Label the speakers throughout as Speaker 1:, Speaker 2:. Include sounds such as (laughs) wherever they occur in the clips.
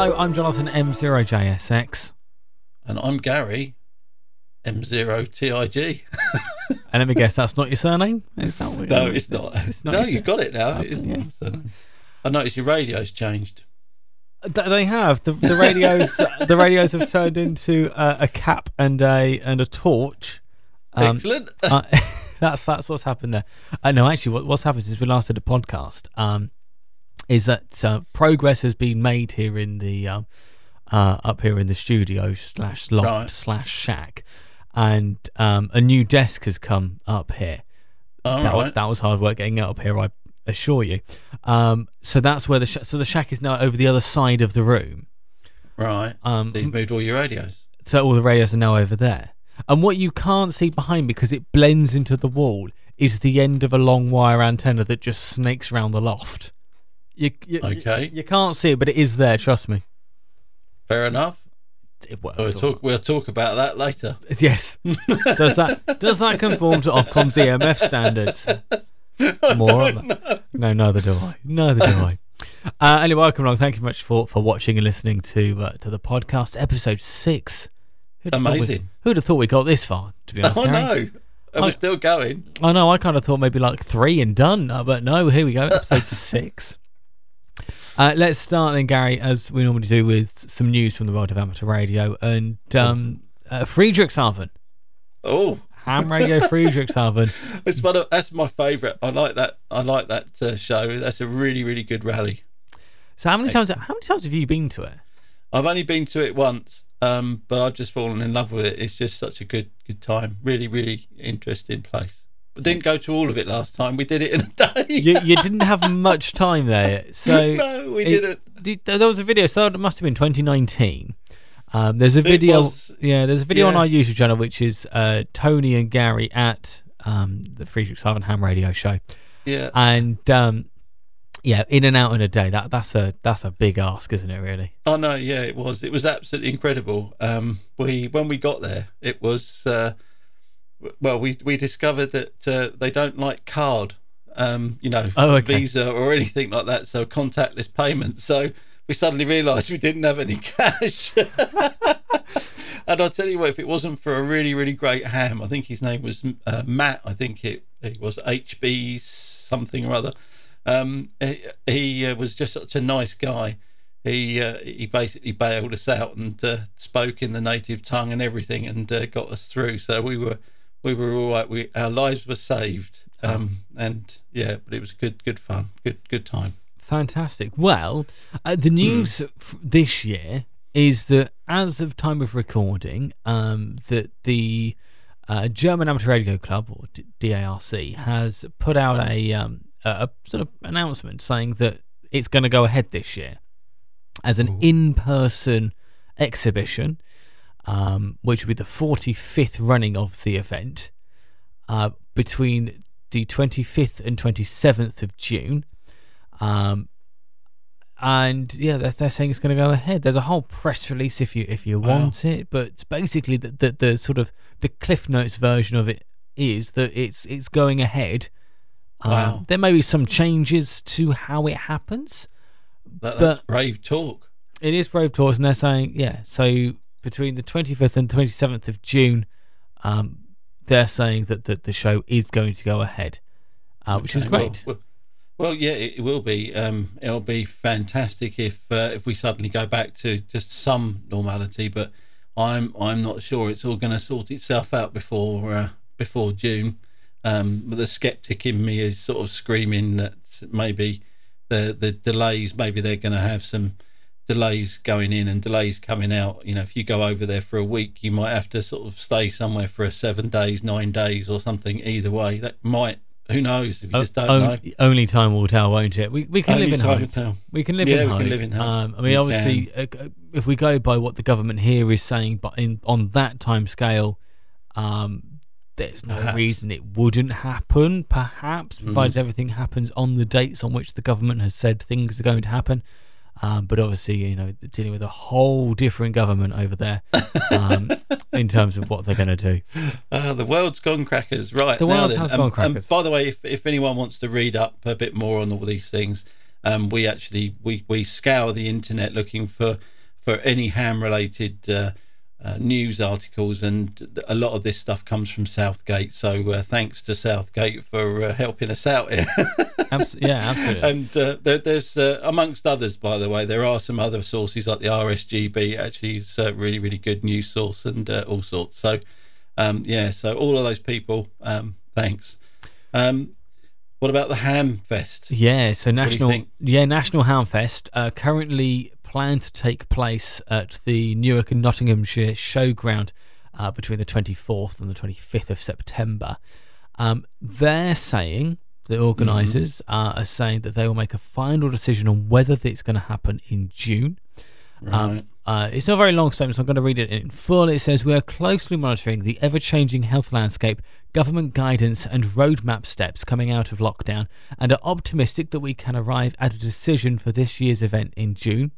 Speaker 1: Hello, I'm Jonathan M0JSX.
Speaker 2: And I'm Gary M0TIG. (laughs)
Speaker 1: and let me guess, that's not your surname? Is that what
Speaker 2: no, it's not.
Speaker 1: It's not
Speaker 2: no,
Speaker 1: your
Speaker 2: you got it now.
Speaker 1: Oh,
Speaker 2: It is
Speaker 1: yeah.
Speaker 2: not. So, I noticed your radio's changed.
Speaker 1: They have the, the radios. (laughs) the radios have turned into uh, a cap and a and a torch. Um,
Speaker 2: Excellent.
Speaker 1: uh, (laughs) that's that's what's happened there. Uh, no, actually, what, what's happened since we last did a podcast um, is that uh, progress has been made here in the um, uh, up here in the studio slash loft
Speaker 2: Right.
Speaker 1: slash shack, and um, a new desk has come up here.
Speaker 2: All
Speaker 1: that was
Speaker 2: right.
Speaker 1: that was hard work getting it up here. I assure you. Um, so that's where the sh- so the shack is now over the other side of the room.
Speaker 2: right.
Speaker 1: Um,
Speaker 2: so you've moved all your radios.
Speaker 1: so all the radios are now over there. And what you can't see behind because it blends into the wall is the end of a long wire antenna that just snakes around the loft. You, you,
Speaker 2: Okay.
Speaker 1: You, you can't see it, but it is there. Trust me.
Speaker 2: Fair enough.
Speaker 1: It works.
Speaker 2: We'll talk. We'll talk about that later. (laughs)
Speaker 1: Yes. does that does that conform to Ofcom's EMF standards? (laughs) More on that. No, neither do I. Neither do I. (laughs) Uh, anyway, welcome along. Thank you much for, for watching and listening to uh, to the podcast, episode six. Who'd thought we-
Speaker 2: Amazing.
Speaker 1: who'd have thought we got this far? To be honest,
Speaker 2: Oh
Speaker 1: Gary?
Speaker 2: no, and we're still going.
Speaker 1: I know. I kind of thought maybe like three and done, uh, but no. Here we go, episode six. Uh, let's start then, Gary, as we normally do, with some news from the world of amateur radio and um, uh, Friedrichshafen,
Speaker 2: Oh,
Speaker 1: ham radio Friedrichshafen. (laughs)
Speaker 2: it's one of that's my favourite. I like that. I like that uh, show. That's a really, really good rally.
Speaker 1: So how many times? How many times have you been to it?
Speaker 2: I've only been to it once, um, but I've just fallen in love with it. It's just such a good, good time. Really, really interesting place. Didn't go to all of it last time. We did it in a day.
Speaker 1: You, you (laughs) didn't have much time there, so (laughs)
Speaker 2: no, we
Speaker 1: it-
Speaker 2: didn't.
Speaker 1: did- there was a video. So it must have been 2019. Um, there's a video.
Speaker 2: was,
Speaker 1: yeah, there's a video on our YouTube channel which is uh, Tony and Gary at um, the Friedrichshafen Ham Radio Show,
Speaker 2: Yeah,
Speaker 1: and um, yeah, in and out in a day. That that's a that's a big ask, isn't it? Really?
Speaker 2: Oh no, Yeah, it was. It was absolutely incredible. Um, we when we got there, it was. Uh, well, we we discovered that uh, they don't like card. Um, you know,
Speaker 1: Oh, okay.
Speaker 2: Visa or anything like that. So contactless payments. So we suddenly realised we didn't have any cash. (laughs) and I'll tell you what, if it wasn't for a really, really great ham, I think his name was uh, Matt. I think it, it was HB something or other. Um, he he uh, was just such a nice guy. He uh, he basically bailed us out and uh, spoke in the native tongue and everything, and uh, got us through. So we were we were all right. We our lives were saved. Um, and yeah, but it was good good fun, good good time.
Speaker 1: Fantastic. Well, uh, the news f- this year is that as of time of recording, um, that the uh, German Amateur Radio Club or D- DARC has put out a, um, a, a sort of announcement saying that it's going to go ahead this year as an in-person exhibition, um, which will be the 45th running of the event uh, between the 25th and 27th of June. Um, and yeah, they're, they're saying it's going to go ahead. There's a whole press release if you if you
Speaker 2: Wow.
Speaker 1: want it, but basically the, the the sort of the Cliff Notes version of it is that it's it's going ahead. Um,
Speaker 2: Wow.
Speaker 1: There may be some changes to how it happens.
Speaker 2: That, that's
Speaker 1: But-
Speaker 2: brave talk.
Speaker 1: It is Brave talk, and they're saying yeah. So between the 25th and 27th of June, um, they're saying that the, the show is going to go ahead, uh, which is
Speaker 2: Okay, well-
Speaker 1: great.
Speaker 2: Well, well, yeah, it, will be. Um, it'll be fantastic if uh, if we suddenly go back to just some normality. But I'm I'm not sure it's all going to sort itself out before uh, before June. Um, but the skeptic in me is sort of screaming that maybe the the delays, maybe they're going to have some delays going in and delays coming out. You know, if you go over there for a week, you might have to sort of stay somewhere for a seven days, nine days, or something. Either way, that might. Who knows? If you just don't
Speaker 1: O-
Speaker 2: know.
Speaker 1: Only time will tell, won't it? We we can
Speaker 2: Only
Speaker 1: live in
Speaker 2: time
Speaker 1: hope.
Speaker 2: will tell.
Speaker 1: We can live
Speaker 2: Yeah,
Speaker 1: in
Speaker 2: we
Speaker 1: hope.
Speaker 2: can live in hope.
Speaker 1: Um, I mean,
Speaker 2: We
Speaker 1: obviously, uh, uh, if we go by what the government here is saying, but in on that time scale, um, there's no
Speaker 2: Perhaps.
Speaker 1: reason it wouldn't happen. Perhaps, provided everything happens on the dates on which the government has said things are going to happen. Um, but obviously, you know, dealing with a whole different government over there um, in terms of what they're going to do.
Speaker 2: Uh, the world's gone crackers, right?
Speaker 1: The world has
Speaker 2: Um,
Speaker 1: gone
Speaker 2: um,
Speaker 1: crackers.
Speaker 2: by the way, if, if anyone wants to read up a bit more on all these things, um, we actually we we scour the internet looking for for any ham related. Uh, uh, news articles, and a lot of this stuff comes from Southgate. So uh, thanks to Southgate for uh, helping us out here. (laughs)
Speaker 1: Abs- yeah, absolutely.
Speaker 2: and uh, there, there's, uh, amongst others, by the way, there are some other sources like the RSGB. Actually, is a really, really good news source and uh, all sorts. So, um, yeah, so all of those people, um, thanks. Um, what about the Ham Fest?
Speaker 1: Yeah, so national yeah national Hamfest uh, currently planned to take place at the Newark and Nottinghamshire Showground uh, between the 24th and the 25th of September. Um, they're saying the organisers uh, are saying that they will make a final decision on whether it's going to happen in June.
Speaker 2: Right.
Speaker 1: Um, uh, it's not a very long statement, so I'm going to read it in full. It says, We are closely monitoring the ever changing health landscape, government guidance, and roadmap steps coming out of lockdown, and are optimistic that we can arrive at a decision for this year's event in June.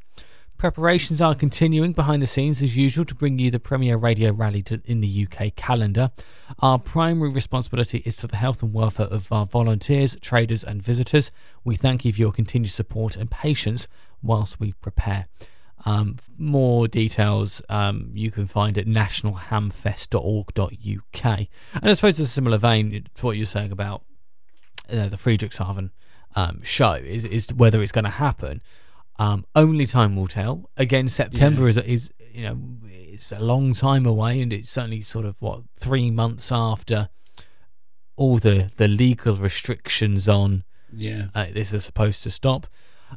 Speaker 1: Preparations are continuing behind the scenes as usual to bring you the premier radio rally to, in the UK calendar. Our primary responsibility is to the health and welfare of our volunteers, traders, and visitors. We thank you for your continued support and patience whilst we prepare. Um, more details um, you can find at nationalhamfest.org.uk. And I suppose it's a similar vein to what you're saying about the Friedrichshafen um, show is is whether it's going to happen. Um, only time will tell. Again, September is is you know it's a long time away, and it's certainly sort of what three months after all the the legal restrictions on
Speaker 2: yeah.
Speaker 1: uh, this is supposed to stop.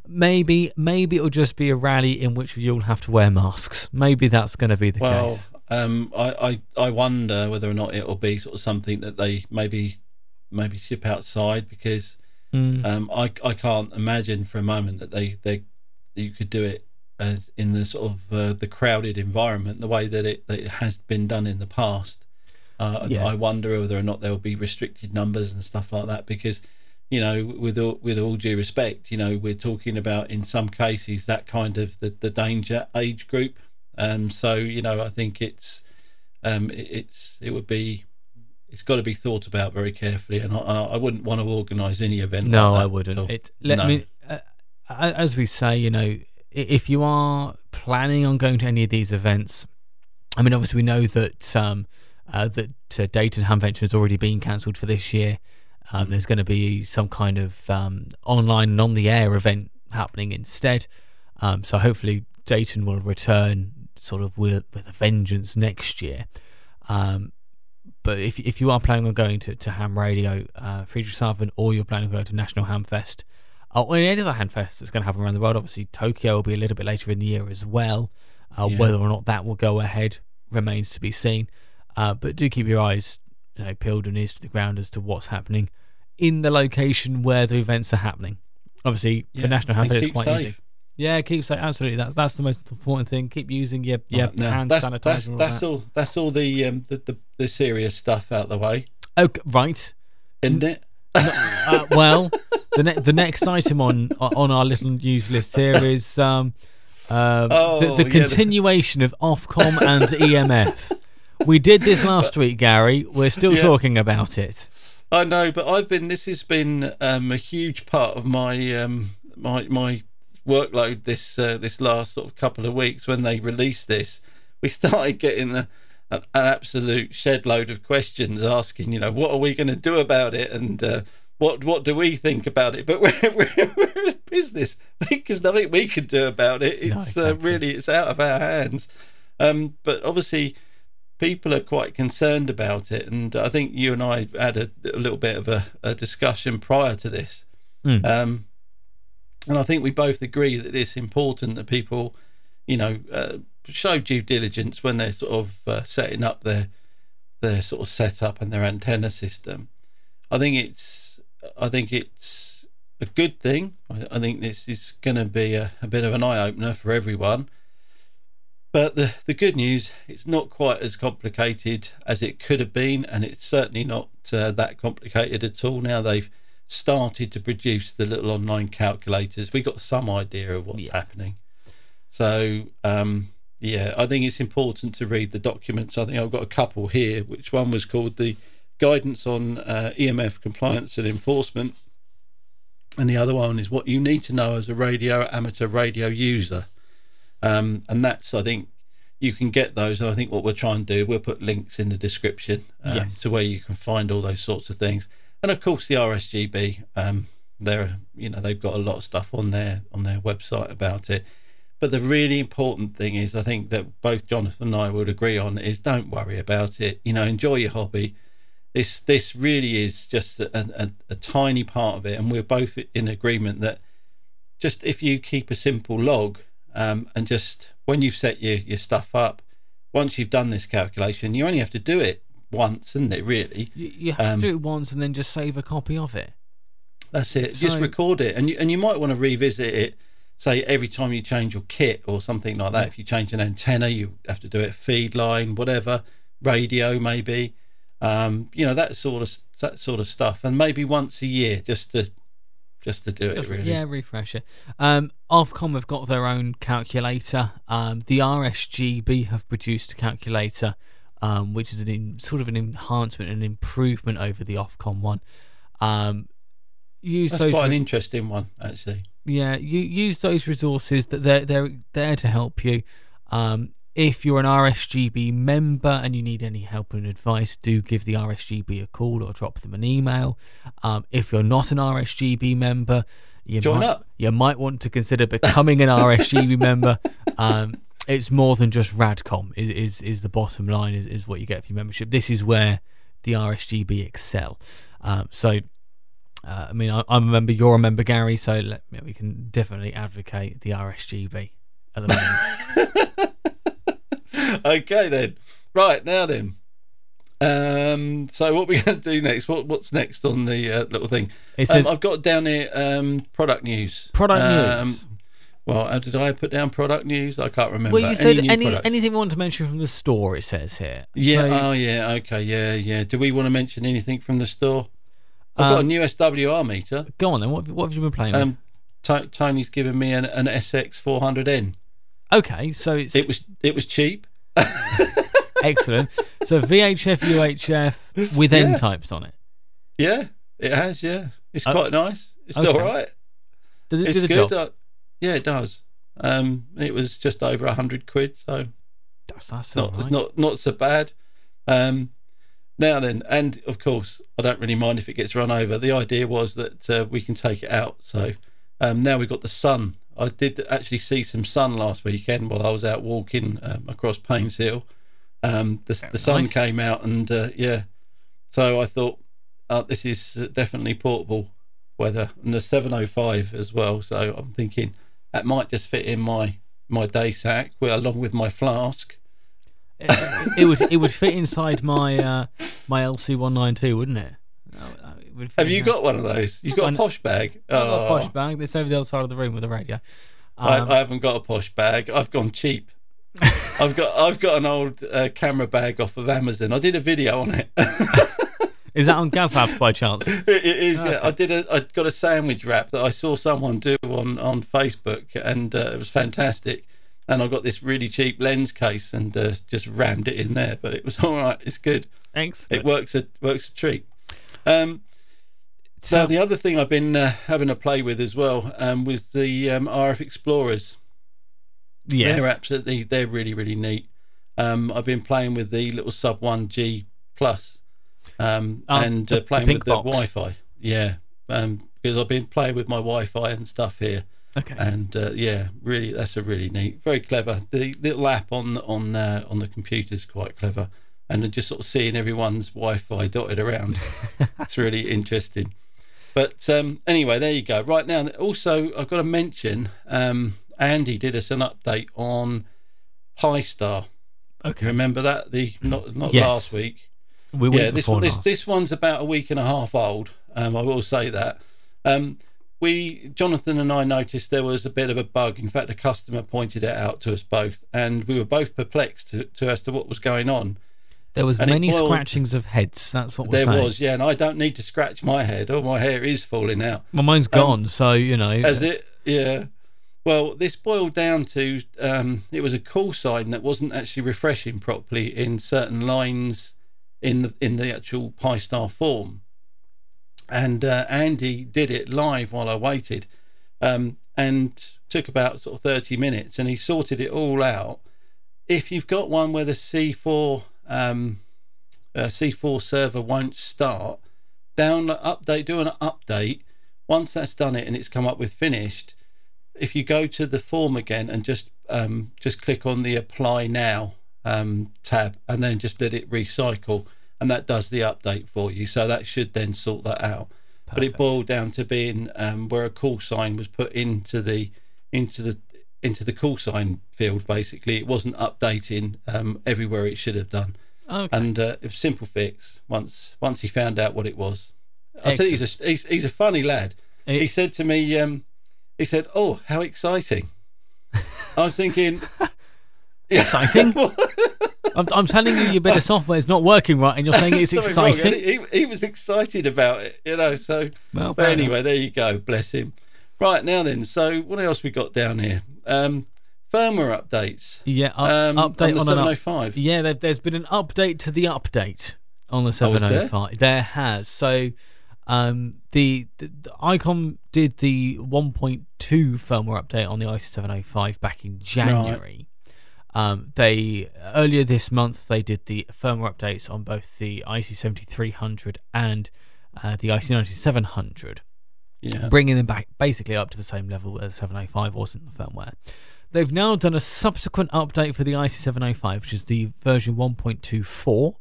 Speaker 1: Maybe maybe it'll just be a rally in which you'll have to wear masks. Maybe that's going to be the
Speaker 2: Well,
Speaker 1: case.
Speaker 2: um, I, I I wonder whether or not it'll be sort of something that they maybe maybe ship outside because
Speaker 1: Mm.
Speaker 2: um, I I can't imagine for a moment that they they that you could do it as in the sort of uh, the crowded environment the way that it that it has been done in the past. Uh,
Speaker 1: Yeah.
Speaker 2: I wonder whether or not there will be restricted numbers and stuff like that because you know with all, with all due respect you know we're talking about in some cases that kind of the, the danger age group um so you know I think it's um it, it's it would be it's got to be thought about very carefully and I, I wouldn't want to organise any event
Speaker 1: No,
Speaker 2: like
Speaker 1: I wouldn't. It let
Speaker 2: No.
Speaker 1: me, as we say, you know, if you are planning on going to any of these events, I mean, obviously we know that um, uh, that uh, Dayton Hamvention has already been cancelled for this year.
Speaker 2: Mm-hmm.
Speaker 1: Um, there's going to be some kind of um, online and on the air event happening instead. Um, so hopefully Dayton will return sort of with, with a vengeance next year. Um, but if if you are planning on going to, to Ham Radio, uh, Friedrichshafen, or you're planning on going to National Ham Fest, uh, or any other Ham Fest that's going to happen around the world, obviously Tokyo will be a little bit later in the year as well. Uh,
Speaker 2: Yeah.
Speaker 1: Whether or not that will go ahead remains to be seen. Uh, but do keep your eyes you know, peeled and ears to the ground as to what's happening in the location where the events are happening. Obviously,
Speaker 2: Yeah,
Speaker 1: for National Ham
Speaker 2: and
Speaker 1: Fest, it's quite
Speaker 2: safe.
Speaker 1: easy. Yeah, keep safe. Absolutely, that's that's the most important thing. Keep using your your
Speaker 2: now,
Speaker 1: hand
Speaker 2: that's,
Speaker 1: sanitizer.
Speaker 2: That's,
Speaker 1: all
Speaker 2: that's
Speaker 1: that.
Speaker 2: all. That's all the, um, the the the serious stuff out the way,
Speaker 1: Okay, right.
Speaker 2: isn't it?
Speaker 1: Uh, well, (laughs) the ne- the next item on on our little news list here is um, uh,
Speaker 2: Oh,
Speaker 1: the, the
Speaker 2: yeah,
Speaker 1: continuation of Ofcom and EMF. We did this last week, Gary. We're still
Speaker 2: Yeah.
Speaker 1: talking about it.
Speaker 2: I know, but I've been. This has been um, a huge part of my um, my my workload this uh, this last sort of couple of weeks. When they released this, we started getting a, an, an absolute shed load of questions asking, you know, what are we going to do about it, and uh, what what do we think about it? But (laughs) we're we're, we're a business because nothing we can do about it.
Speaker 1: No,
Speaker 2: It's uh, really it's out of our hands. Um, but obviously people are quite concerned about it, and I think you and I had a, a little bit of a, a discussion prior to this,
Speaker 1: Mm.
Speaker 2: um, and I think we both agree that it's important that people, you know, uh, show due diligence when they're sort of uh, setting up their their sort of setup and their antenna system. I think it's I think it's a good thing. I, I think this is going to be a, a bit of an eye opener for everyone. But the, the good news, it's not quite as complicated as it could have been, and it's certainly not uh, that complicated at all. Now they've started to produce the little online calculators. We got some idea of what's
Speaker 1: Yeah.
Speaker 2: happening. So um, yeah, I think it's important to read the documents. I think I've got a couple here. Which one was called the Guidance on uh, EMF Compliance and Enforcement, and the other one is what you need to know as a radio amateur radio user. Um, and that's, I think, you can get those. And I think what we'll try and do, we'll put links in the description um,
Speaker 1: Yes.
Speaker 2: to where you can find all those sorts of things. And of course, the RSGB, um, they're, you know, they've got a lot of stuff on their on their website about it. But the really important thing is, I think that both Jonathan and I would agree on is don't worry about it. You know, enjoy your hobby. This this really is just a, a, a tiny part of it, and we're both in agreement that just if you keep a simple log um, and just when you've set your, your stuff up, once you've done this calculation, you only have to do it once, isn't it? Really,
Speaker 1: You, you have
Speaker 2: Um,
Speaker 1: to do it once and then just save a copy of it.
Speaker 2: That's it. Just record it, and you and you might want to revisit it. Say every time you change your kit or something like that. If you change an antenna, you have to do it feed line, whatever, radio maybe. Um, you know that sort of that sort of stuff, and maybe once a year, just to just to do it. Really,
Speaker 1: Yeah, refresher. Um, Ofcom have got their own calculator. Um, the RSGB have produced a calculator, um, which is an in, sort of an enhancement, an improvement over the Ofcom one. Um, use
Speaker 2: that's
Speaker 1: those.
Speaker 2: quite an interesting one actually.
Speaker 1: yeah, you use those resources that they're they're there to help you. Um, if you're an RSGB member and you need any help and advice, do give the RSGB a call or drop them an email. Um, if you're not an RSGB member, you
Speaker 2: Join
Speaker 1: might,
Speaker 2: up.
Speaker 1: You might want to consider becoming an RSGB (laughs) member. Um, it's more than just Radcom. Is is, is the bottom line? Is, is what you get for your membership. This is where the RSGB excel. Um, so uh, I mean, I, I'm a member. You're a member, Gary. So let, we can definitely advocate the RSGB at the moment. (laughs) (laughs)
Speaker 2: okay then. Right now then. Um, so what we're going to do next? What what's next on the uh, little thing?
Speaker 1: It
Speaker 2: Um, I've got down here um, product news.
Speaker 1: product
Speaker 2: Um,
Speaker 1: news.
Speaker 2: Well, uh, did I put down product news? I can't remember.
Speaker 1: Well, you said any,
Speaker 2: products?
Speaker 1: anything you want to mention from the store. It says here.
Speaker 2: Yeah.
Speaker 1: So,
Speaker 2: oh, yeah. Okay. Yeah. Yeah. Do we want to mention anything from the store? I've got a
Speaker 1: Um,
Speaker 2: new SWR meter.
Speaker 1: go on then. What, what have you been playing with?
Speaker 2: Um, T- Tony's given me an, an SX 400N.
Speaker 1: Okay, so it's
Speaker 2: It was it was cheap. (laughs)
Speaker 1: excellent. So VHF, UHF with N
Speaker 2: Yeah.
Speaker 1: types on it.
Speaker 2: Yeah, it has. Yeah, it's
Speaker 1: Oh,
Speaker 2: quite nice. It's
Speaker 1: okay.
Speaker 2: all right.
Speaker 1: Does it
Speaker 2: It's
Speaker 1: do the
Speaker 2: good.
Speaker 1: job?
Speaker 2: Uh, yeah, it does. Um, it was just over a hundred quid, so
Speaker 1: That's that's
Speaker 2: not
Speaker 1: all
Speaker 2: it's not not so bad. Um, now then, and of course, I don't really mind if it gets run over. The idea was that uh, we can take it out. So um, now we've got the sun. I did actually see some sun last weekend while I was out walking um, across Paynes Hill. Um, the, the sun
Speaker 1: nice.
Speaker 2: came out, and uh, yeah, so I thought uh, this is definitely portable weather, and the 705 as well. So I'm thinking that might just fit in my my day sack, well, along with my flask.
Speaker 1: it, it would it would fit inside my uh, my LC one nine two, wouldn't it? Oh, uh, it would fit
Speaker 2: Have you got one of those? You've got
Speaker 1: I-
Speaker 2: a posh bag.
Speaker 1: I've got a
Speaker 2: Oh,
Speaker 1: posh bag that's over the other side of the room with a radio.
Speaker 2: I,
Speaker 1: Um,
Speaker 2: I haven't got a posh bag. I've gone cheap. (laughs) I've got I've got an old uh, camera bag off of Amazon. I did a video on it. (laughs)
Speaker 1: is that on Gazlab by chance? (laughs)
Speaker 2: it, it is. Yeah, I did a. I got a sandwich wrap that I saw someone do on on Facebook, and uh, it was fantastic. And I got this really cheap lens case and uh, just rammed it in there. But it was all right. It's good.
Speaker 1: Thanks.
Speaker 2: It works a works a treat. Um, so
Speaker 1: So-
Speaker 2: the other thing I've been uh, having a play with as well um, was the um, RF Explorers.
Speaker 1: yes.
Speaker 2: They're absolutely they're really really neat. Um, I've been playing with the little Sub One G Plus, um,
Speaker 1: Oh,
Speaker 2: and
Speaker 1: the-
Speaker 2: uh, playing
Speaker 1: pink
Speaker 2: with the
Speaker 1: box.
Speaker 2: Wi-Fi. Yeah, um, because I've been playing with my Wi-Fi and stuff here,
Speaker 1: Okay.
Speaker 2: and uh, yeah, really that's a really neat, very clever. The little app on on uh, on the computer is quite clever, and just sort of seeing everyone's Wi-Fi dotted around. (laughs) it's really interesting. But um, anyway, there you go. Right now, also I've got to mention um, Andy did us an update on Pi Star.
Speaker 1: okay.
Speaker 2: Remember that the not not
Speaker 1: Yes.
Speaker 2: last week.
Speaker 1: We
Speaker 2: yeah, this one this this one's about a week and a half old. Um, I will say that. Um, we Jonathan and I noticed there was a bit of a bug. In fact, a customer pointed it out to us both, and we were both perplexed to, to as to what was going on.
Speaker 1: There was
Speaker 2: and
Speaker 1: many
Speaker 2: boiled-
Speaker 1: scratchings of heads. That's what
Speaker 2: There
Speaker 1: saying.
Speaker 2: was, yeah, and I don't need to scratch my head. Oh, my hair is falling out.
Speaker 1: Well, mine's gone, so you know.
Speaker 2: as it? Yeah. Well, this boiled down to um, it was a call sign that wasn't actually refreshing properly in certain lines in the in the actual Pi Star form. and uh, Andy did it live while I waited, um, and took about sort of thirty minutes, and he sorted it all out. If you've got one where the C4 um, uh, C4 server won't start, down update, do an update. Once that's done it and it's come up with finished, if you go to the form again and just um, just click on the apply now um, tab and then just let it recycle and that does the update for you. So that should then sort that out. But it boiled down to being um, where a call sign was put into the into the into the call sign field basically it wasn't updating um, everywhere it should have done
Speaker 1: Okay.
Speaker 2: and uh, it was a simple fix once once he found out what it was I think he's a, he's, he's a funny lad
Speaker 1: It-
Speaker 2: he said to me um, he said oh how exciting I was thinking (laughs)
Speaker 1: Exciting? (laughs) I'm, I'm telling you, your bit of software is not working right, and you're saying it's (laughs) exciting.
Speaker 2: He, he was excited about it, you know. So,
Speaker 1: Well,
Speaker 2: but anyway, there you go. Bless him. Right now, then. So, what else we got down here? Um, firmware updates.
Speaker 1: Yeah, up,
Speaker 2: Um,
Speaker 1: update
Speaker 2: on
Speaker 1: on,
Speaker 2: the
Speaker 1: an up,
Speaker 2: 705.
Speaker 1: Yeah, there, there's been an update to the update on the
Speaker 2: Oh, there?
Speaker 1: 705. there? has. So, um, the, the, the ICOM did the 1.2 firmware update on the IC 705 back in January. Um, they earlier this month they did the firmware updates on both the IC 7300 and uh, the IC 9700
Speaker 2: Yeah.
Speaker 1: bringing them back basically up to the same level as the 705 was in the firmware. They've now done a subsequent update for the IC705, which is the version 1.24.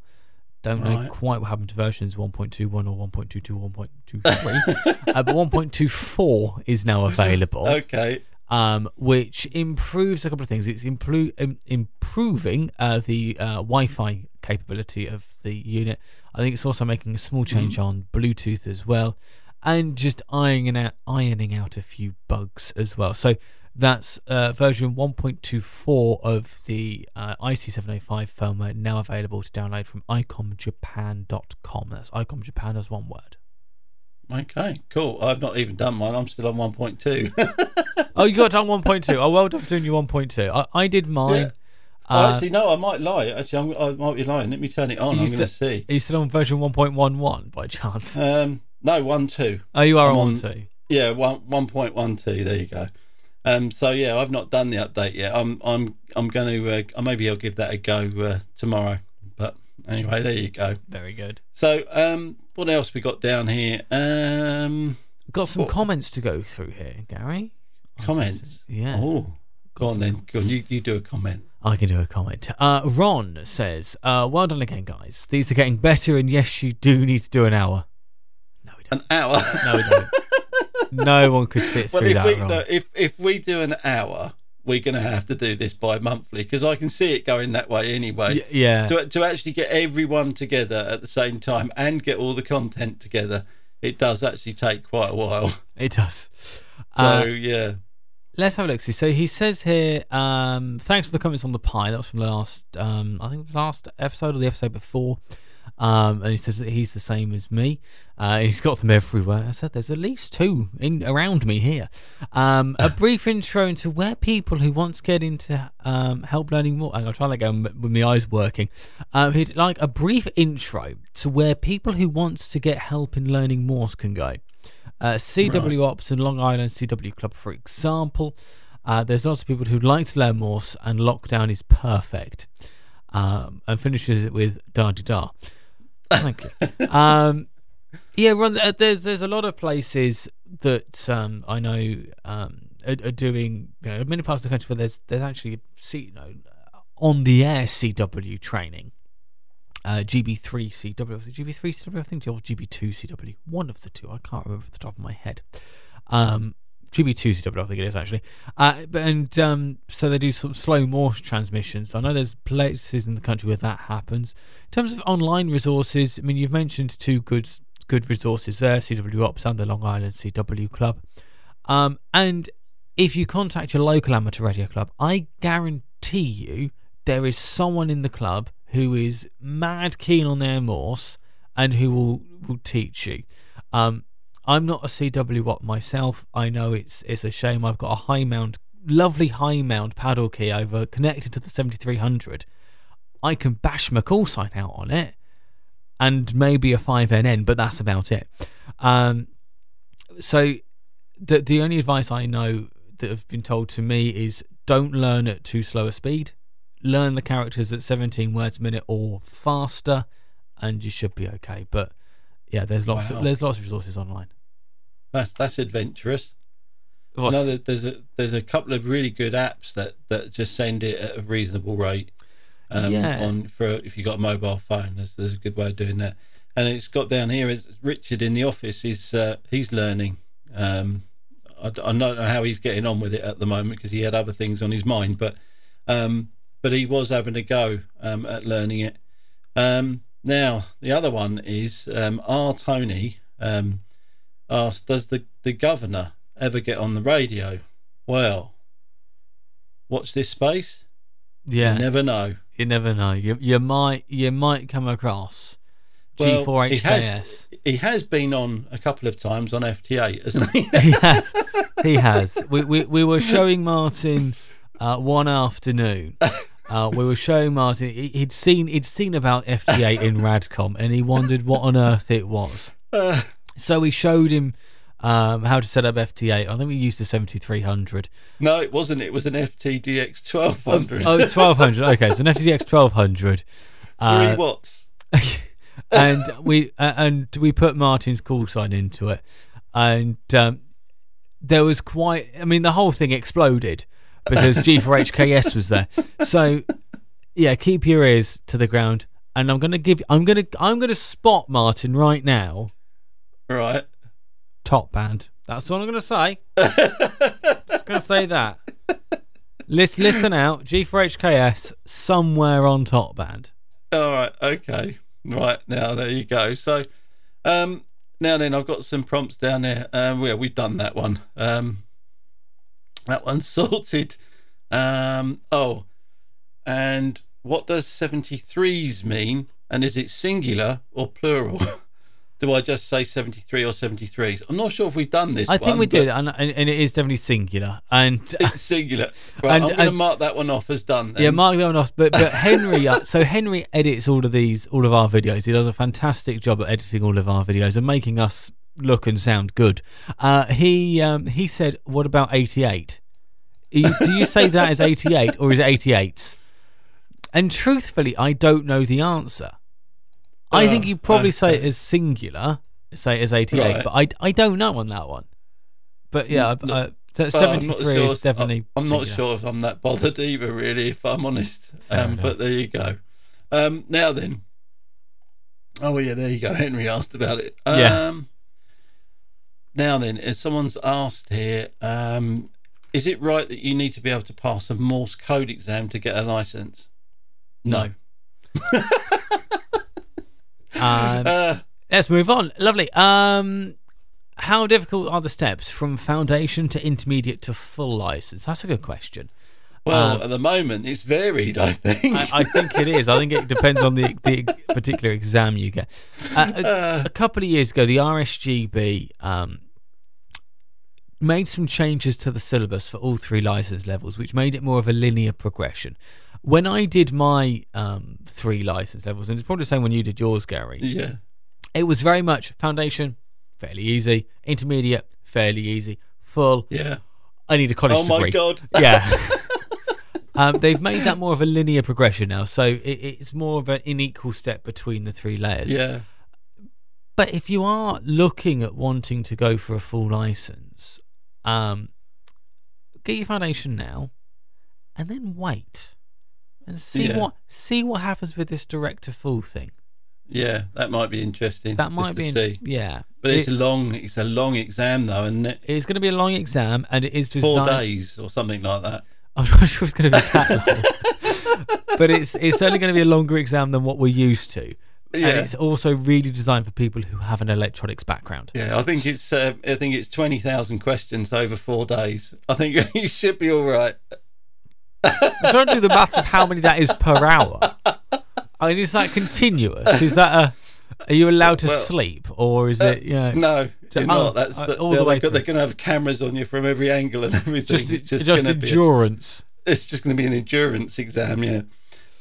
Speaker 1: Don't know quite what happened to versions 1.21 or 1.22 or 1.23, (laughs) uh, but 1.24 is now available
Speaker 2: Okay.
Speaker 1: um, which improves a couple of things. It's impro- im- improving uh, the uh, Wi-Fi capability of the unit. I think it's also making a small change on Bluetooth as well, and just ironing out ironing out a few bugs as well. So that's uh, version 1.24 of the uh, IC705 firmware now available to download from icomjapan.com. That's icomjapan as one word.
Speaker 2: Okay. Cool. I've not even done mine. I'm still on 1.2. (laughs)
Speaker 1: Oh, you got done 1.2. Oh, well done for doing your 1.2. I, I did mine.
Speaker 2: Yeah.
Speaker 1: Uh,
Speaker 2: Actually, no. I might lie. Actually, I'm, I might be lying. Let me turn it on. I'm going to see.
Speaker 1: Are you still on version 1.11 by chance?
Speaker 2: Um, no, one two.
Speaker 1: Oh, you are
Speaker 2: I'm
Speaker 1: on
Speaker 2: on-
Speaker 1: two.
Speaker 2: Yeah, one one point one two. There you go. Um, so yeah, I've not done the update yet. I'm I'm I'm going to uh, maybe I'll give that a go uh, tomorrow. But anyway, there you go.
Speaker 1: Very good.
Speaker 2: So um, what else we got down here? Um,
Speaker 1: Got some
Speaker 2: What-
Speaker 1: comments to go through here, Gary.
Speaker 2: comments.
Speaker 1: Yeah.
Speaker 2: Oh, go on then. Go on. You you do a comment.
Speaker 1: I can do a comment. Uh, Ron says, uh, "Well done again, guys. These are getting better, and yes, you do need to do an hour. No.
Speaker 2: An hour.
Speaker 1: No, we don't. no one could sit
Speaker 2: well,
Speaker 1: through
Speaker 2: if
Speaker 1: that,
Speaker 2: we no, if if we do an hour, we're going to have to do this bi-monthly because I can see it going that way anyway.
Speaker 1: Y- yeah.
Speaker 2: to, to actually get everyone together at the same time and get all the content together, it does actually take quite a while.
Speaker 1: It does. (laughs)
Speaker 2: So
Speaker 1: Uh,
Speaker 2: yeah,
Speaker 1: Let's have a look. See, so he says here, um, thanks for the comments on the pie. That was from the last, um, I think the last episode or the episode before. Um, and he says that he's the same as me. Uh, he's got them everywhere. I said there's at least two in around me here. Um, a (laughs) brief intro into where people who want to get into um, help learning more. I'll try that again with my eyes working. Um, he'd like a brief intro to where people who want to get help in learning Morse can go. Uh, CW Ops and Long Island CW Club, for example. Uh, there's lots of people who'd like to learn Morse, and lockdown is perfect. Um, and finishes it with da da da. Thank you. um, yeah, Ron, uh, there's there's a lot of places that um, I know um, are, are doing. You know, many parts of the country where there's there's actually you know, on the air CW training. Uh, GB3 CW, was it GB3 CW? I think, or GB2 CW. One of the two. I can't remember off the top of my head. Um, GB2 CW, I think it is actually. Uh, and um, so they do some slow Morse transmissions. I know there's places in the country where that happens. In terms of online resources, I mean, you've mentioned two good good resources there: CW Ops and the Long Island CW Club. Um, and if you contact your local amateur radio club, I guarantee you there is someone in the club who is mad keen on their Morse and who will, will teach you. Um, I'm not a CW Watt myself. I know it's it's a shame. I've got a Hi-Mound, lovely Hi-Mound paddle key over connected to the 7300. I can bash my call sign out on it, and maybe a 5NN, but that's about it. Um, so the the only advice I know that have been told to me is don't learn at too slow a speed. Learn the characters at 17 words a minute or faster, and you should be okay. But yeah, there's lots
Speaker 2: Wow.
Speaker 1: of, there's lots of resources online.
Speaker 2: That's that's adventurous.
Speaker 1: What's-
Speaker 2: No, there's a there's a couple of really good apps that, that just send it at a reasonable rate. Um,
Speaker 1: Yeah.
Speaker 2: On for if you have got a mobile phone, there's there's a good way of doing that. And it's got down here is Richard in the office is uh, he's learning. Um, I, I don't know how he's getting on with it at the moment because he had other things on his mind, but um, but he was having a go um, at learning it. Now the other one is um, R Tony um, asked, "Does the the governor ever get on the radio?" Well, watch this space.
Speaker 1: yeah,
Speaker 2: You never know.
Speaker 1: you never know. You you might you might come across
Speaker 2: Well,
Speaker 1: G4HKS.
Speaker 2: has he has been on a couple of times on FT8, hasn't he? (laughs)
Speaker 1: he has. He has. We, we, we were showing Martin uh, one afternoon. (laughs) Uh, we were showing Martin. he- He'd seen he'd seen about FT8 in Radcom, and he wondered what on earth it was.
Speaker 2: Uh,
Speaker 1: So we showed him um, how to set up FT8. I think we used the 7300.
Speaker 2: no, it wasn't. It was an FTDX 1200.
Speaker 1: Oh, 1200. Okay, so an FTDX 1200.
Speaker 2: Three
Speaker 1: Uh,
Speaker 2: watts. (laughs)
Speaker 1: and we uh, and we put Martin's call sign into it, and um, there was quite. I mean, the whole thing exploded because G4HKS was there. So yeah, keep your ears to the ground, and I'm gonna give. I'm gonna. I'm gonna spot Martin right now.
Speaker 2: Right.
Speaker 1: Top band. That's all I'm gonna say. Just gonna say that. Listen, listen out. G4HKS somewhere on top band.
Speaker 2: All right. Okay. Right. Now, there you go. So, um, now then, I've got some prompts down there. Um, yeah, we've done that one. Um, that one's (laughs) sorted. Um, oh, and what does 73s mean? And is it singular or plural? (laughs) Do I just say 73 or 73s? I'm not sure if we've done this
Speaker 1: I think
Speaker 2: one,
Speaker 1: we did, and, and and it is definitely singular. And (laughs)
Speaker 2: singular. Right,
Speaker 1: And-
Speaker 2: I'm going to mark that one off as done. Then.
Speaker 1: yeah, Mark that one off. But but Henry, uh, so Henry edits all of these, all of our videos. He does a fantastic job at editing all of our videos and making us look and sound good. Uh, he um, he said, "What about 88? Do you say that as 88 or is it 88s?" And truthfully, I don't know the answer. I
Speaker 2: Oh,
Speaker 1: think you probably say it as singular, say it as 88,
Speaker 2: Right.
Speaker 1: but I, I don't know on that one. But yeah,
Speaker 2: No,
Speaker 1: uh,
Speaker 2: I'm
Speaker 1: 73
Speaker 2: sure.
Speaker 1: is definitely.
Speaker 2: I'm not sure if I'm that bothered either, really, if I'm honest. Um, but there you go. Um, now then. Oh yeah, there you go. Henry asked about it. Um,
Speaker 1: Yeah.
Speaker 2: Now then, if someone's asked here, um, is it right that you need to be able to pass a Morse code exam to get a license? No. (laughs)
Speaker 1: Um,
Speaker 2: Uh,
Speaker 1: Let's move on. Lovely. Um, how difficult are the steps from foundation to intermediate to full license? That's a good question.
Speaker 2: well,
Speaker 1: Um,
Speaker 2: at the moment, it's varied. I think.
Speaker 1: I, I think it is. I think it depends on the the particular exam you get. Uh, a,
Speaker 2: Uh,
Speaker 1: a couple of years ago, the RSGB um, made some changes to the syllabus for all three license levels, which made it more of a linear progression. When I did my um, three license levels, and it's probably the same when you did yours, Gary.
Speaker 2: yeah.
Speaker 1: It was very much foundation, fairly easy. Intermediate, fairly easy. Full,
Speaker 2: Yeah.
Speaker 1: I need a college
Speaker 2: Oh my
Speaker 1: degree.
Speaker 2: god. (laughs)
Speaker 1: Yeah. um, they've made that more of a linear progression now, so it, it's more of an unequal step between the three layers.
Speaker 2: Yeah.
Speaker 1: But if you are looking at wanting to go for a full license, um, get your foundation now, and then wait and see
Speaker 2: Yeah.
Speaker 1: what see what happens with this director to full thing.
Speaker 2: Yeah. That might be interesting.
Speaker 1: That might be, in-
Speaker 2: see.
Speaker 1: yeah.
Speaker 2: But it's
Speaker 1: It-
Speaker 2: a long, it's a long exam though, and it
Speaker 1: it's going to be a long exam, and it is
Speaker 2: four days or something like that. (laughs)
Speaker 1: I'm not sure it's going to be that long, (laughs) but it's it's only going to be a longer exam than what we're used to, and
Speaker 2: Yeah,
Speaker 1: it's also really designed for people who have an electronics background.
Speaker 2: yeah. I think it's, uh, I think it's twenty thousand questions over four days. I think (laughs) you should be all right.
Speaker 1: I'm trying to do the maths of how many that is per hour. I mean, is that continuous? Is that a? Are you allowed to
Speaker 2: Well,
Speaker 1: sleep, or is it? Yeah,
Speaker 2: No,
Speaker 1: So-
Speaker 2: you're
Speaker 1: oh,
Speaker 2: not. That's
Speaker 1: uh,
Speaker 2: the,
Speaker 1: all the
Speaker 2: they're,
Speaker 1: way
Speaker 2: they're, going to have cameras on you from every angle and (laughs) everything.
Speaker 1: just
Speaker 2: it's
Speaker 1: just,
Speaker 2: just, going to be. A,
Speaker 1: endurance.
Speaker 2: it's just going to be an endurance exam. Yeah.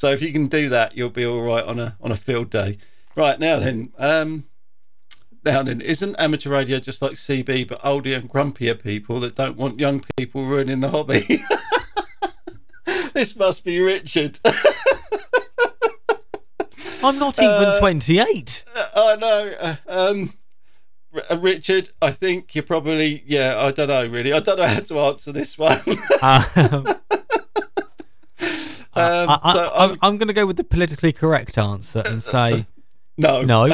Speaker 2: So if you can do that, you'll be all right on a on a field day. Right now then, um, now then, isn't amateur radio just like CB, but older and grumpier people that don't want young people ruining the hobby? (laughs) this must be Richard. (laughs)
Speaker 1: I'm not even 28.
Speaker 2: I know. Uh, um, R- uh, Richard, I think you're probably yeah. I don't know really. I don't know how to answer this one. (laughs)
Speaker 1: Um,
Speaker 2: Um,
Speaker 1: I, I,
Speaker 2: so
Speaker 1: I'm,
Speaker 2: I'm-
Speaker 1: going to go with the politically correct answer and (laughs) say
Speaker 2: no,
Speaker 1: no.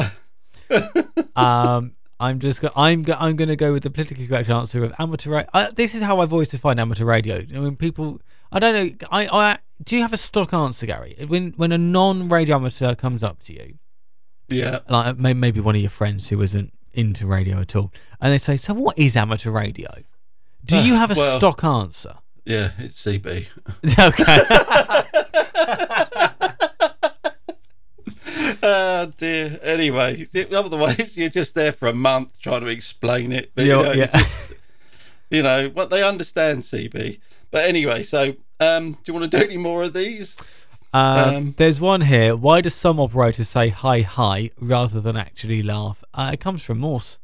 Speaker 1: (laughs) um, I'm just go- I'm go- I'm going to go with the politically correct answer of amateur. Ra- uh, this is how I've always defined amateur radio. I mean, people. I don't know. I, I do you have a stock answer, Gary? When when a non-radio amateur comes up to you,
Speaker 2: Yeah.
Speaker 1: like maybe one of your friends who isn't into radio at all, and they say, "So what is amateur radio?" Do you have a
Speaker 2: well-
Speaker 1: stock answer?
Speaker 2: Yeah, it's CB. (laughs)
Speaker 1: okay.
Speaker 2: oh (laughs) dear. Anyway, otherwise you're just there for a month trying to explain it. But,
Speaker 1: Yeah,
Speaker 2: you know,
Speaker 1: yeah.
Speaker 2: just- you know what they understand CB. But anyway, so um, do you want to do any more of these?
Speaker 1: Um,
Speaker 2: Um,
Speaker 1: there's one here. Why do some operators say hi hi rather than actually laugh? Uh, it comes from Morse.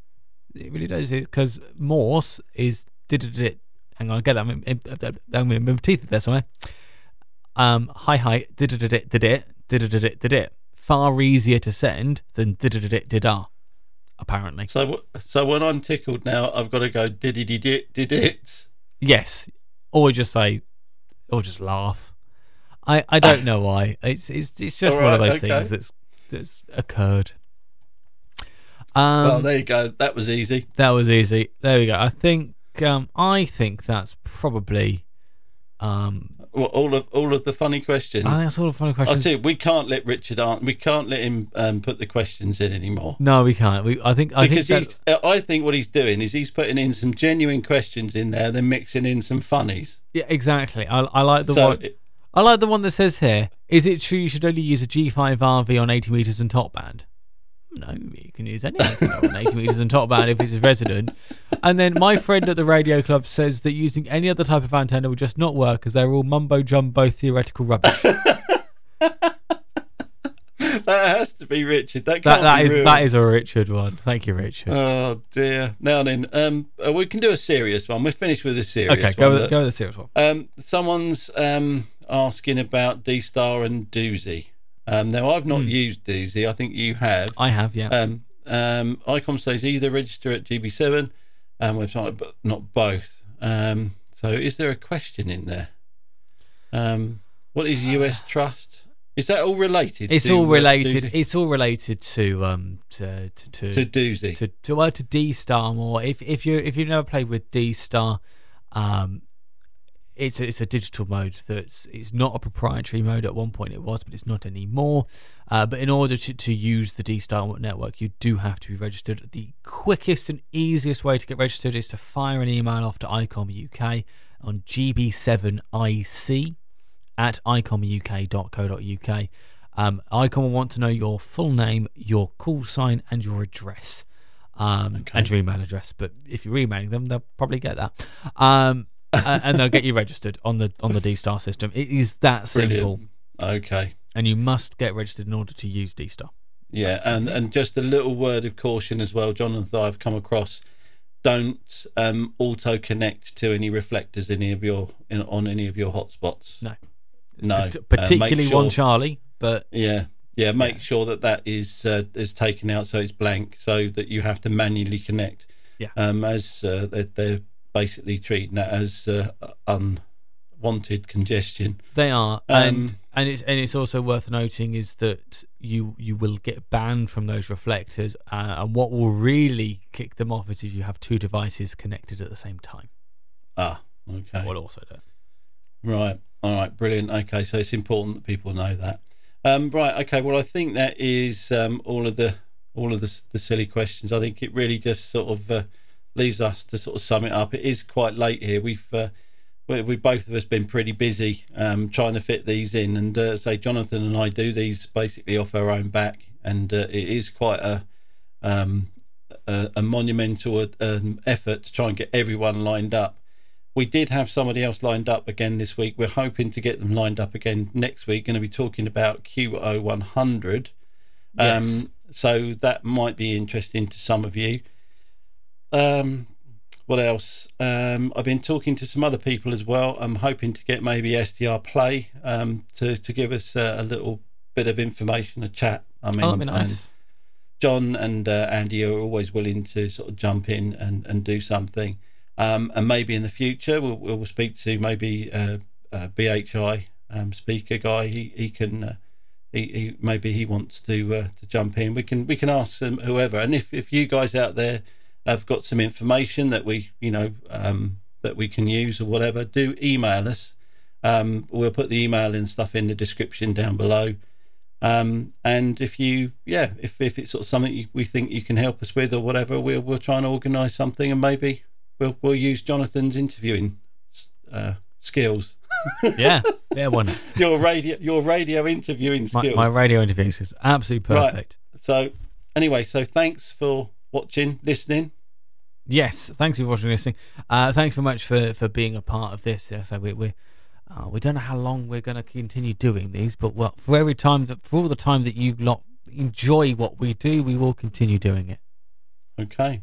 Speaker 1: It really does. Because Morse is did it. Hang on, I get that. I'm, I'm, I'm my teeth there somewhere. Um, hi hi did it did it did it did it did it did it. Far easier to send than did it did did ah. Apparently,
Speaker 2: So so when I'm tickled now, I've got to go did it did it did it.
Speaker 1: yes. Or just say, or just laugh. I, I don't know why. It's it's it's just
Speaker 2: All
Speaker 1: one of those
Speaker 2: okay.
Speaker 1: things that's that's occurred. Um,
Speaker 2: well, there you go. That was easy.
Speaker 1: that was easy. There we go. I think um, I think that's probably um,
Speaker 2: Well, all of all of the funny questions.
Speaker 1: I think that's all the funny questions.
Speaker 2: I tell you, we can't let Richard answer. We can't let him um, put the questions in anymore.
Speaker 1: No, we can't. We I think I
Speaker 2: because
Speaker 1: think that,
Speaker 2: uh, I think what he's doing is he's putting in some genuine questions in there, then mixing in some funnies.
Speaker 1: yeah, exactly. I, I like the
Speaker 2: so
Speaker 1: one. I like the one that says here. Is it true you should only use a G5 RV on 80 meters and top band? No, you can use any antenna on 80 meters and top band if it's a resident. And then my friend at the radio club says that using any other type of antenna will just not work as they're all mumbo jumbo theoretical rubbish. (laughs)
Speaker 2: that has to be Richard. That
Speaker 1: That that
Speaker 2: be
Speaker 1: is
Speaker 2: real.
Speaker 1: that is a Richard one. Thank you, Richard.
Speaker 2: Oh dear. Now then, um, uh, we can do a serious one. We're finished with a serious one.
Speaker 1: okay, go
Speaker 2: one.
Speaker 1: with, go with the serious one.
Speaker 2: Um, someone's um, asking about D Star and Doozy. Um, now I've not used Doozy. I think you have.
Speaker 1: I have, yeah.
Speaker 2: Um, um, ICOM says either register at GB7 um, website, but not both. Um, so is there a question in there? Um, what is US (sighs) Trust? Is that all related?
Speaker 1: it's all
Speaker 2: uh,
Speaker 1: related.
Speaker 2: Doozy-
Speaker 1: It's all related to um to to to,
Speaker 2: to Doozy.
Speaker 1: to to well to D Star more. If if you if you've never played with D Star, um, it's a, it's a digital mode that's it's not a proprietary mode. At one point it was, but it's not anymore. Uh, but in order to, to use the D Star network, you do have to be registered. The quickest and easiest way to get registered is to fire an email off to ICOM UK on GB7IC at icomuk.co.uk. Um, ICOM will want to know your full name, your call sign, and your address, um,
Speaker 2: Okay.
Speaker 1: and your email address. But if you're emailing them, they'll probably get that, um, a- and they'll get you registered on the on the D Star system. It is that simple,
Speaker 2: Brilliant. Okay.
Speaker 1: and you must get registered in order to use D Star.
Speaker 2: Yeah, and, and just a little word of caution as well, Jonathan. I've come across. Don't um, auto connect to any reflectors in any of your in, on any of your hotspots.
Speaker 1: No,
Speaker 2: No, uh,
Speaker 1: particularly one Charlie, but
Speaker 2: Yeah, yeah. Make
Speaker 1: Yeah.
Speaker 2: sure that that is uh, is taken out so it's blank, so that you have to manually connect.
Speaker 1: Yeah.
Speaker 2: Um, as uh, they're, they're basically treating that as uh, unwanted congestion.
Speaker 1: They are, and
Speaker 2: Um,
Speaker 1: and it's and it's also worth noting is that you you will get banned from those reflectors, uh, and what will really kick them off is if you have two devices connected at the same time.
Speaker 2: Ah, okay.
Speaker 1: Will also do.
Speaker 2: Right. All right. Brilliant. Okay. So it's important that people know that. Um, right. Okay. Well, I think that is um, all of the all of the, the silly questions. I think it really just sort of uh, leaves us to sort of sum it up. It is quite late here. We've uh, we, we both of us been pretty busy um, trying to fit these in, and uh, say Jonathan and I do these basically off our own back, and uh, it is quite a um, a, a monumental um, effort to try and get everyone lined up. We did have somebody else lined up again this week. We're hoping to get them lined up again next week. Going to be talking about QO100.
Speaker 1: Yes.
Speaker 2: Um, so that might be interesting to some of you. Um, what else? Um, I've been talking to some other people as well. I'm hoping to get maybe SDR Play um, to to give us a, a little bit of information, a chat. I mean,
Speaker 1: oh, be
Speaker 2: and. John and uh, Andy are always willing to sort of jump in and, and do something. Um, and maybe in the future we'll, we'll speak to maybe uh, uh, BHI um, speaker guy. He he can uh, he, he maybe he wants to uh, to jump in. We can we can ask them whoever. And if, if you guys out there have got some information that we you know um, that we can use or whatever, do email us. Um, we'll put the email and stuff in the description down below. Um, and if you, yeah, if, if it's sort of something you, we think you can help us with or whatever, we'll we'll try and organise something, and maybe we'll we'll use Jonathan's interviewing uh, skills. (laughs)
Speaker 1: yeah, yeah, one. (laughs)
Speaker 2: your radio, your radio interviewing
Speaker 1: My,
Speaker 2: skills.
Speaker 1: my radio interview is absolutely perfect.
Speaker 2: Right.
Speaker 1: perfect.
Speaker 2: So, anyway, so thanks for watching, listening.
Speaker 1: Yes, thanks for watching and listening. Uh, thanks very much for, for being a part of this. Yeah, so we we uh, we don't know how long we're going to continue doing these, but well, for every time that for all the time that you lot enjoy what we do, we will continue doing it.
Speaker 2: Okay.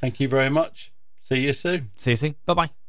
Speaker 2: Thank you very much. See you soon.
Speaker 1: See you soon. Bye bye.